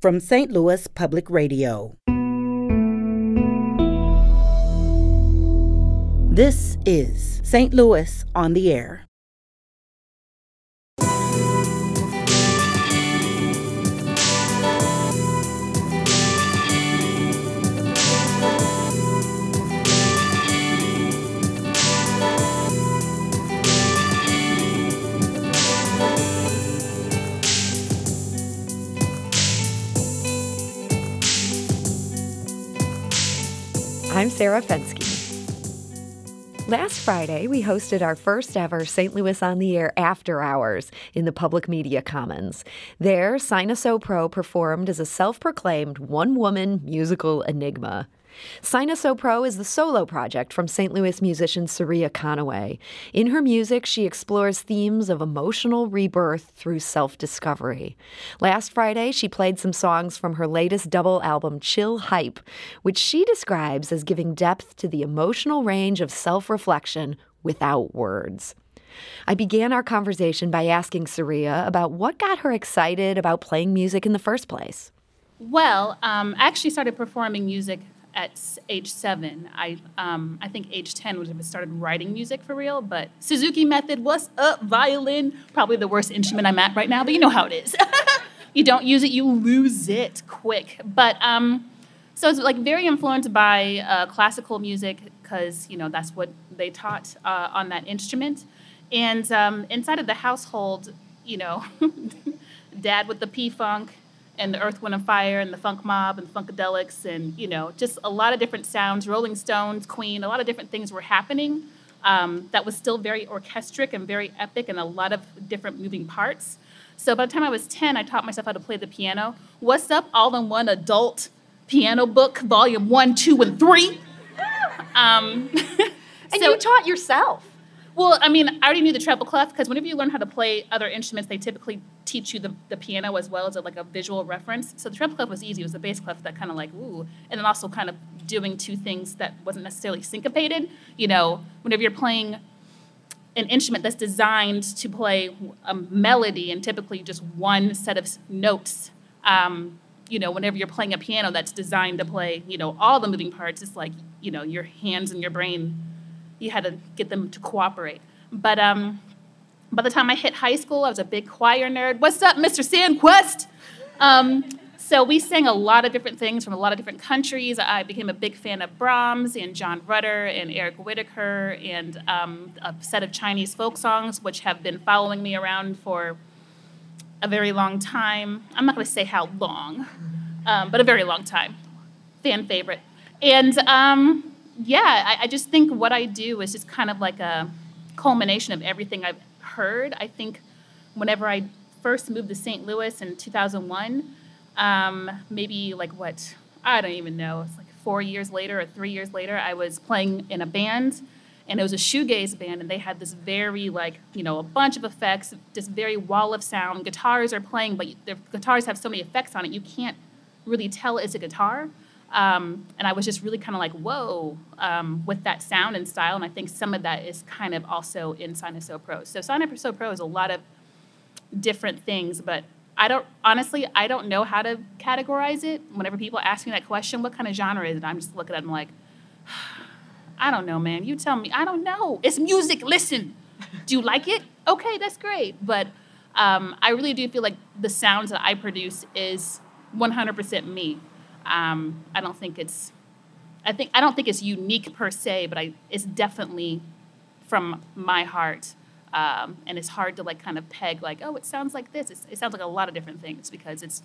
from St. Louis Public Radio. This is St. Louis on the Air. I'm Sarah Fenske. Last Friday, we hosted our first ever St. Louis on the Air After Hours in the Public Media Commons. There, Sinuso Pro performed as a self proclaimed one woman musical enigma. Sinuso Pro is the solo project from St. Louis musician Saria Conaway. In her music, she explores themes of emotional rebirth through self discovery. Last Friday, she played some songs from her latest double album, Chill Hype, which she describes as giving depth to the emotional range of self reflection without words. I began our conversation by asking Saria about what got her excited about playing music in the first place. Well, um, I actually started performing music at age seven. I um, I think age ten when I started writing music for real. But Suzuki method, what's up? Violin, probably the worst instrument I'm at right now. But you know how it is. you don't use it, you lose it quick. But um, so it's like very influenced by uh, classical music because you know that's what they taught uh, on that instrument. And um, inside of the household, you know, dad with the P funk, and the Earth, Wind, and Fire and the Funk Mob and the Funkadelics and you know just a lot of different sounds. Rolling Stones, Queen, a lot of different things were happening. Um, that was still very orchestric and very epic and a lot of different moving parts. So by the time I was 10, I taught myself how to play the piano. What's up, all in one adult piano book, volume one, two, and three. Um, and so, you taught yourself. Well, I mean, I already knew the treble clef because whenever you learn how to play other instruments, they typically teach you the, the piano as well as a, like a visual reference. So the treble clef was easy. It was the bass clef that kind of like ooh, and then also kind of doing two things that wasn't necessarily syncopated. You know, whenever you're playing an instrument that's designed to play a melody and typically just one set of notes. Um, you know, whenever you're playing a piano that's designed to play, you know, all the moving parts, it's like, you know, your hands and your brain you had to get them to cooperate. But um, by the time I hit high school, I was a big choir nerd. What's up, Mr. Sandquist? Um, so we sang a lot of different things from a lot of different countries. I became a big fan of Brahms and John Rutter and Eric Whitacre and um, a set of Chinese folk songs, which have been following me around for a very long time. I'm not going to say how long, um, but a very long time. Fan favorite. And um, yeah, I, I just think what I do is just kind of like a culmination of everything I've heard. I think whenever I first moved to St. Louis in 2001, um, maybe like what, I don't even know, it's like four years later or three years later, I was playing in a band and it was a shoegaze band and they had this very like you know a bunch of effects this very wall of sound guitars are playing but the guitars have so many effects on it you can't really tell it's a guitar um, and I was just really kind of like, whoa, um, with that sound and style. And I think some of that is kind of also in Sinuso Pro. So Sinuso Pro is a lot of different things, but I don't, honestly, I don't know how to categorize it. Whenever people ask me that question, what kind of genre is it? I'm just looking at them like, I don't know, man. You tell me. I don't know. It's music. Listen. Do you like it? Okay, that's great. But um, I really do feel like the sounds that I produce is 100% me. Um, I don't think it's I think I don't think it's unique per se, but I it's definitely from my heart. Um, and it's hard to like kind of peg like, oh, it sounds like this. It's, it sounds like a lot of different things because it's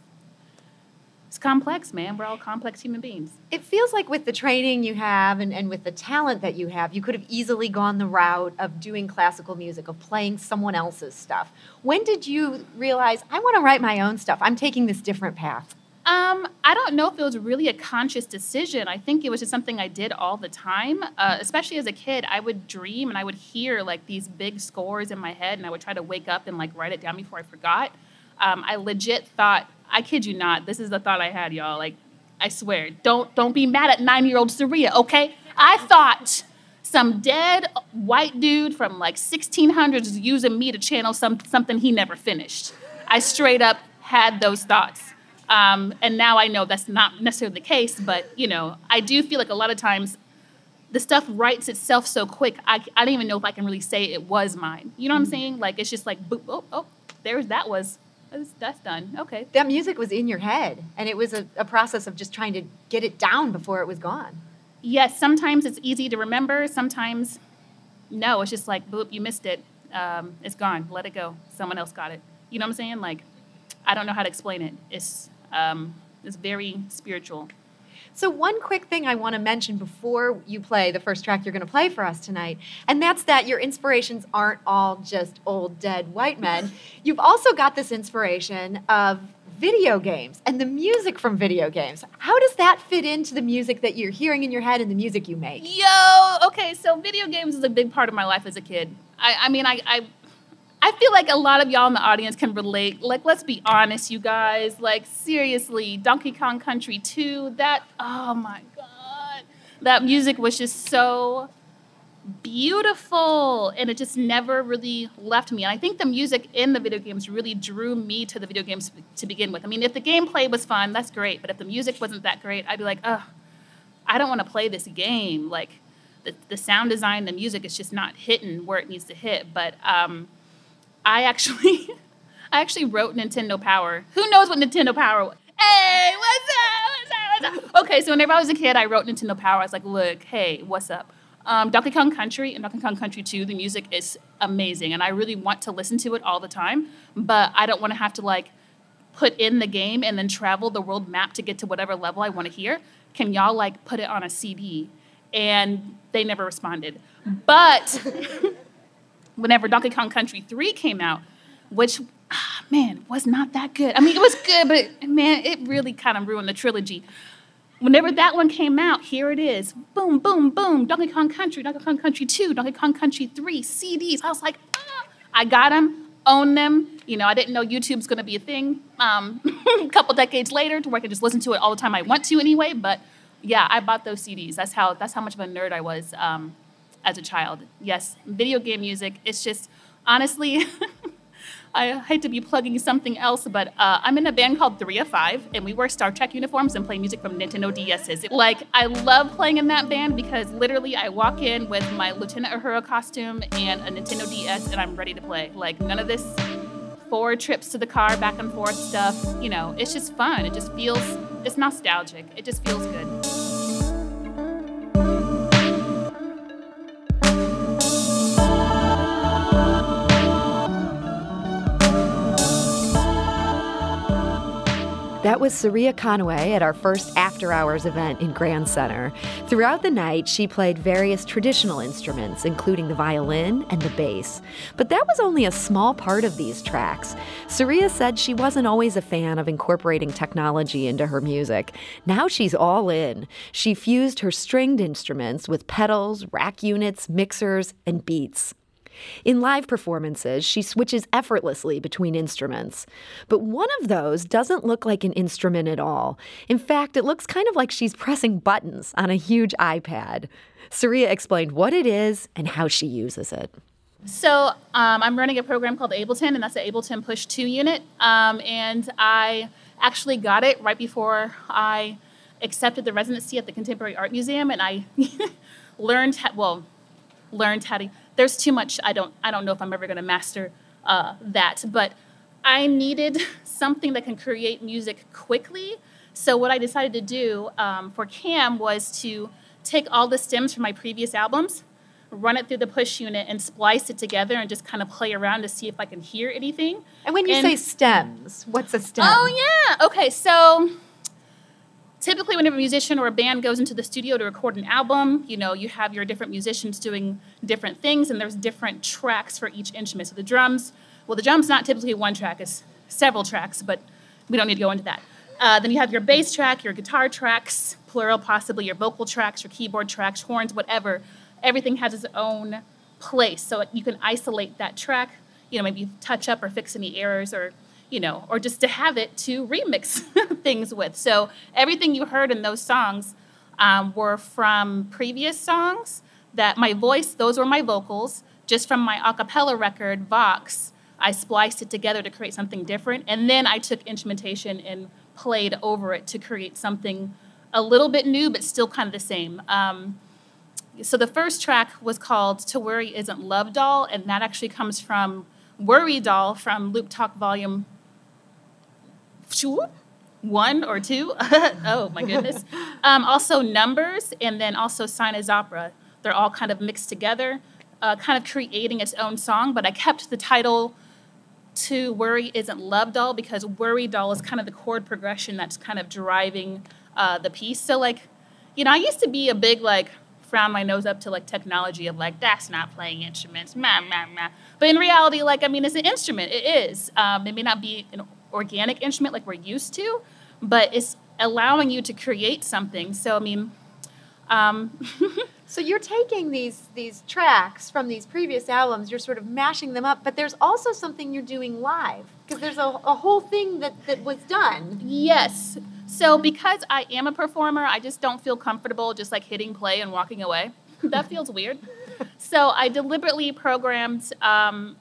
it's complex, man. We're all complex human beings. It feels like with the training you have and, and with the talent that you have, you could have easily gone the route of doing classical music, of playing someone else's stuff. When did you realize I want to write my own stuff? I'm taking this different path. Um, I don't know if it was really a conscious decision. I think it was just something I did all the time. Uh, especially as a kid, I would dream and I would hear like these big scores in my head, and I would try to wake up and like write it down before I forgot. Um, I legit thought, I kid you not, this is the thought I had, y'all. Like, I swear, don't don't be mad at nine year old Saria, okay? I thought some dead white dude from like 1600s was using me to channel some something he never finished. I straight up had those thoughts. Um, and now I know that's not necessarily the case, but you know, I do feel like a lot of times the stuff writes itself so quick. I, I don't even know if I can really say it was mine. You know what I'm mm. saying? Like it's just like boop, oh, oh, there's that was that's, that's done. Okay. That music was in your head, and it was a, a process of just trying to get it down before it was gone. Yes, sometimes it's easy to remember. Sometimes, no, it's just like boop, you missed it. Um, it's gone. Let it go. Someone else got it. You know what I'm saying? Like, I don't know how to explain it. It's um, it's very spiritual. So, one quick thing I want to mention before you play the first track you're going to play for us tonight, and that's that your inspirations aren't all just old dead white men. You've also got this inspiration of video games and the music from video games. How does that fit into the music that you're hearing in your head and the music you make? Yo, okay, so video games is a big part of my life as a kid. I, I mean, I, I I feel like a lot of y'all in the audience can relate. Like, let's be honest, you guys. Like, seriously, Donkey Kong Country 2, that, oh my God. That music was just so beautiful and it just never really left me. And I think the music in the video games really drew me to the video games to begin with. I mean, if the gameplay was fun, that's great. But if the music wasn't that great, I'd be like, oh, I don't want to play this game. Like, the, the sound design, the music is just not hitting where it needs to hit. But, um, I actually, I actually wrote Nintendo Power. Who knows what Nintendo Power was? Hey, what's up? What's up? What's up? Okay, so whenever I was a kid, I wrote Nintendo Power. I was like, look, hey, what's up? Um, Donkey Kong Country and Donkey Kong Country 2, the music is amazing, and I really want to listen to it all the time, but I don't want to have to like put in the game and then travel the world map to get to whatever level I want to hear. Can y'all like put it on a CD? And they never responded. But whenever Donkey Kong Country 3 came out, which, ah, man, was not that good. I mean, it was good, but man, it really kind of ruined the trilogy. Whenever that one came out, here it is. Boom, boom, boom. Donkey Kong Country, Donkey Kong Country 2, Donkey Kong Country 3, CDs. I was like, ah. I got them, own them. You know, I didn't know YouTube's going to be a thing um, a couple decades later to where I could just listen to it all the time I want to anyway. But yeah, I bought those CDs. That's how, that's how much of a nerd I was um, as a child. Yes, video game music. It's just honestly. I hate to be plugging something else, but uh, I'm in a band called Three of Five, and we wear Star Trek uniforms and play music from Nintendo DSs. Like, I love playing in that band because literally I walk in with my Lieutenant Uhura costume and a Nintendo DS, and I'm ready to play. Like, none of this four trips to the car, back and forth stuff. You know, it's just fun. It just feels, it's nostalgic. It just feels good. That was Saria Conaway at our first after hours event in Grand Center. Throughout the night, she played various traditional instruments, including the violin and the bass. But that was only a small part of these tracks. Saria said she wasn't always a fan of incorporating technology into her music. Now she's all in. She fused her stringed instruments with pedals, rack units, mixers, and beats. In live performances, she switches effortlessly between instruments. But one of those doesn't look like an instrument at all. In fact, it looks kind of like she's pressing buttons on a huge iPad. Saria explained what it is and how she uses it. So um, I'm running a program called Ableton, and that's the Ableton Push 2 unit. Um, and I actually got it right before I accepted the residency at the Contemporary Art Museum, and I learned, how, well, learned how to there's too much. I don't I don't know if I'm ever going to master uh, that, but I needed something that can create music quickly. So what I decided to do um, for Cam was to take all the stems from my previous albums, run it through the push unit, and splice it together, and just kind of play around to see if I can hear anything. And when you and, say stems, what's a stem? Oh yeah. Okay, so typically whenever a musician or a band goes into the studio to record an album you know you have your different musicians doing different things and there's different tracks for each instrument. So the drums well the drums not typically one track it's several tracks but we don't need to go into that. Uh, then you have your bass track your guitar tracks plural possibly your vocal tracks your keyboard tracks horns whatever. Everything has its own place. So you can isolate that track. You know maybe touch up or fix any errors or you know, or just to have it to remix things with. So everything you heard in those songs um, were from previous songs that my voice, those were my vocals, just from my a cappella record, Vox. I spliced it together to create something different. And then I took instrumentation and played over it to create something a little bit new, but still kind of the same. Um, so the first track was called To Worry Isn't Love Doll, and that actually comes from Worry Doll from Loop Talk Volume one or two. oh my goodness. Um, also numbers, and then also sign Sinus Opera. They're all kind of mixed together, uh, kind of creating its own song. But I kept the title to Worry Isn't Love Doll because Worry Doll is kind of the chord progression that's kind of driving uh, the piece. So like, you know, I used to be a big like frown my nose up to like technology of like that's not playing instruments, meh, meh, meh. But in reality, like I mean, it's an instrument. It is. Um, it may not be an organic instrument like we're used to, but it's allowing you to create something. So I mean, um, so you're taking these these tracks from these previous albums, you're sort of mashing them up, but there's also something you're doing live because there's a, a whole thing that that was done. Yes. So because I am a performer, I just don't feel comfortable just like hitting play and walking away. that feels weird. So I deliberately programmed um,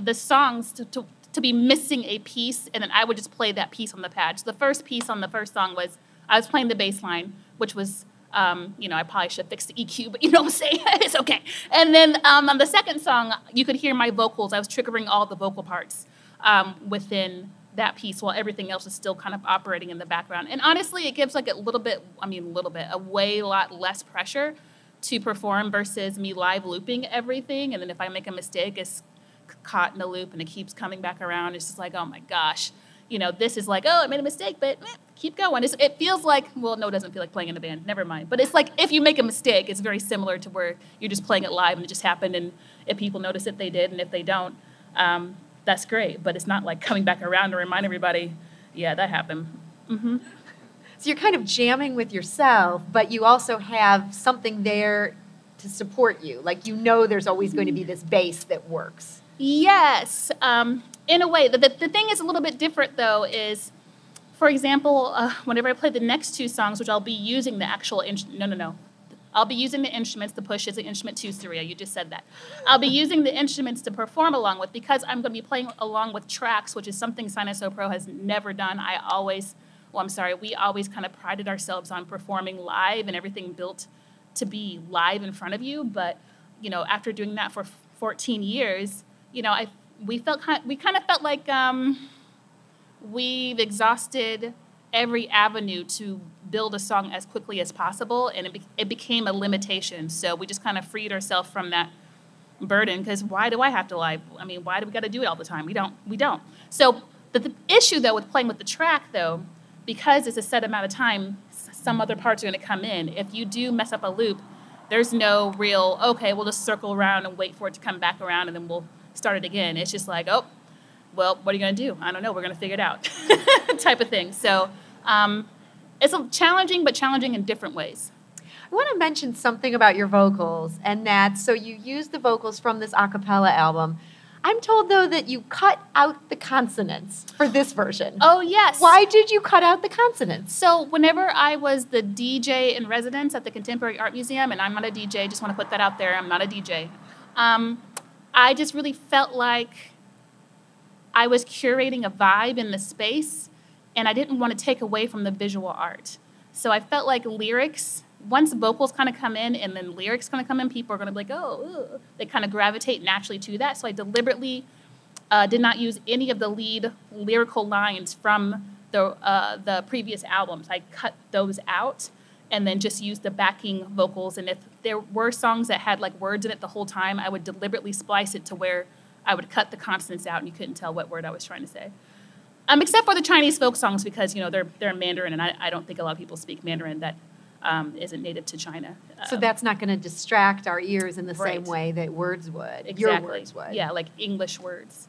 the songs to, to, to be missing a piece, and then I would just play that piece on the pad. So the first piece on the first song was I was playing the bass line, which was um, you know, I probably should fix the EQ, but you know what I'm saying? it's okay. And then um, on the second song, you could hear my vocals. I was triggering all the vocal parts um, within that piece while everything else is still kind of operating in the background. And honestly, it gives like a little bit, I mean, a little bit, a way lot less pressure to perform versus me live looping everything. And then if I make a mistake, it's caught in a loop and it keeps coming back around. It's just like, oh my gosh, you know, this is like, oh, I made a mistake, but eh, keep going. It's, it feels like, well, no, it doesn't feel like playing in a band. Never mind. But it's like if you make a mistake, it's very similar to where you're just playing it live and it just happened. And if people notice it, they did. And if they don't, um, that's great. But it's not like coming back around to remind everybody, yeah, that happened. Mm-hmm. So you're kind of jamming with yourself, but you also have something there to support you. Like you know there's always going to be this bass that works. Yes. Um, in a way. The, the, the, thing is a little bit different, though, is, for example, uh, whenever I play the next two songs, which I'll be using the actual, in- no, no, no, I'll be using the instruments. The push is an instrument two, Saria. You just said that. I'll be using the instruments to perform along with because I'm going to be playing along with tracks, which is something Sinuso Pro has never done. I always, well, I'm sorry, we always kind of prided ourselves on performing live and everything built to be live in front of you. But, you know, after doing that for 14 years, you know, I we felt kind, we kind of felt like um, we've exhausted every avenue to build a song as quickly as possible, and it, be- it became a limitation. So we just kind of freed ourselves from that burden because why do I have to lie? I mean, why do we got to do it all the time? We don't. We don't. So the, the issue though with playing with the track though, because it's a set amount of time, some other parts are going to come in. If you do mess up a loop, there's no real okay. We'll just circle around and wait for it to come back around, and then we'll start it again. It's just like oh well, what are you going to do? I don't know. We're going to figure it out, type of thing. So um, it's challenging, but challenging in different ways. I want to mention something about your vocals, and that so you use the vocals from this a cappella album. I'm told though that you cut out the consonants for this version. Oh yes. Why did you cut out the consonants? So whenever I was the DJ in residence at the Contemporary Art Museum, and I'm not a DJ, just want to put that out there. I'm not a DJ. Um, I just really felt like I was curating a vibe in the space, and I didn't want to take away from the visual art. So I felt like lyrics, once vocals kind of come in and then lyrics kind of come in, people are going to be like, oh, they kind of gravitate naturally to that. So I deliberately uh, did not use any of the lead lyrical lines from the uh, the previous albums. I cut those out and then just use the backing vocals. And if there were songs that had like words in it the whole time, I would deliberately splice it to where I would cut the consonants out and you couldn't tell what word I was trying to say. Um, except for the Chinese folk songs because you know they're they're in Mandarin and I, I don't think a lot of people speak Mandarin that um, not native to China. So um, that's not going to distract our ears in the right. same way that words would. Exactly. Your words would. Yeah, like English words.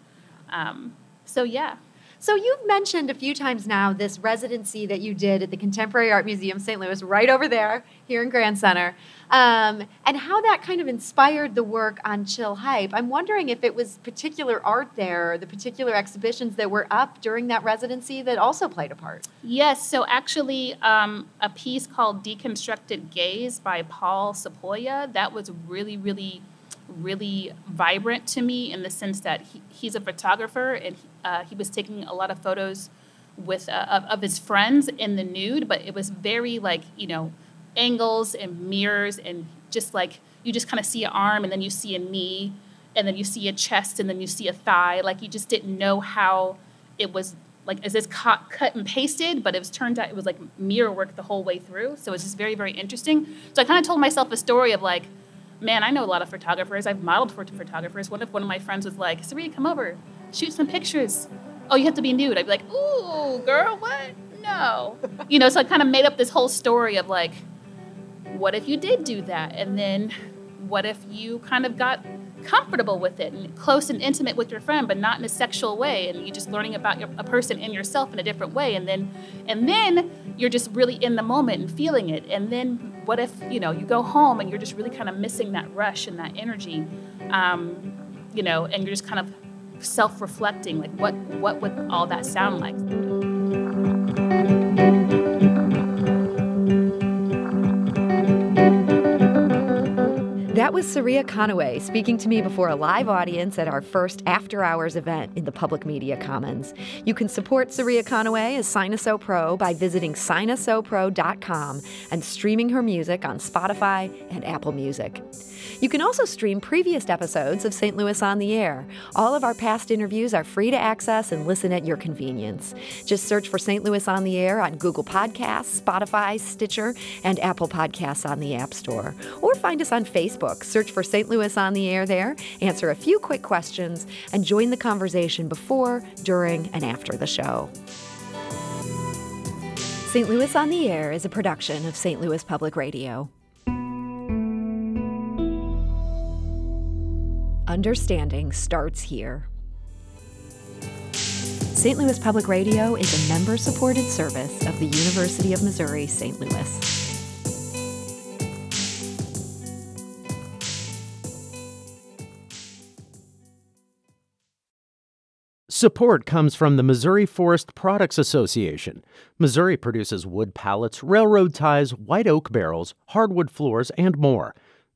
Um, so yeah. So you've mentioned a few times now this residency that you did at the Contemporary Art Museum, St. Louis, right over there here in Grand Center, um, and how that kind of inspired the work on Chill Hype. I'm wondering if it was particular art there, the particular exhibitions that were up during that residency that also played a part. Yes. So actually, um, a piece called "Deconstructed Gaze" by Paul Sepuya that was really, really really vibrant to me in the sense that he, he's a photographer and he, uh, he was taking a lot of photos with uh, of, of his friends in the nude, but it was very like you know angles and mirrors and just like you just kind of see an arm and then you see a knee and then you see a chest and then you see a thigh. Like you just didn't know how it was like is this cut, cut and pasted, but it was turned out it was like mirror work the whole way through. So it's just very very interesting. So I kind of told myself a story of like, man, I know a lot of photographers. I've modeled for photographers. What if one of my friends was like, Saria, come over, shoot some pictures. Oh, you have to be nude. I'd be like, ooh, girl, what? No. you know, so I kind of made up this whole story of like, what if you did do that? And then what if you kind of got comfortable with it and close and intimate with your friend but not in a sexual way and you're just learning about your, a person and yourself in a different way and then and then you're just really in the moment and feeling it and then what if you know you go home and you're just really kind of missing that rush and that energy um, you know and you're just kind of self-reflecting like what what would all that sound like That was Saria Conaway speaking to me before a live audience at our first after hours event in the Public Media Commons. You can support Saria Conaway as Sinuso Pro by visiting sinusopro.com and streaming her music on Spotify and Apple Music. You can also stream previous episodes of St. Louis on the Air. All of our past interviews are free to access and listen at your convenience. Just search for St. Louis on the Air on Google Podcasts, Spotify, Stitcher, and Apple Podcasts on the App Store. Or find us on Facebook. Search for St. Louis on the Air there, answer a few quick questions, and join the conversation before, during, and after the show. St. Louis on the Air is a production of St. Louis Public Radio. Understanding starts here. St. Louis Public Radio is a member supported service of the University of Missouri St. Louis. Support comes from the Missouri Forest Products Association. Missouri produces wood pallets, railroad ties, white oak barrels, hardwood floors, and more.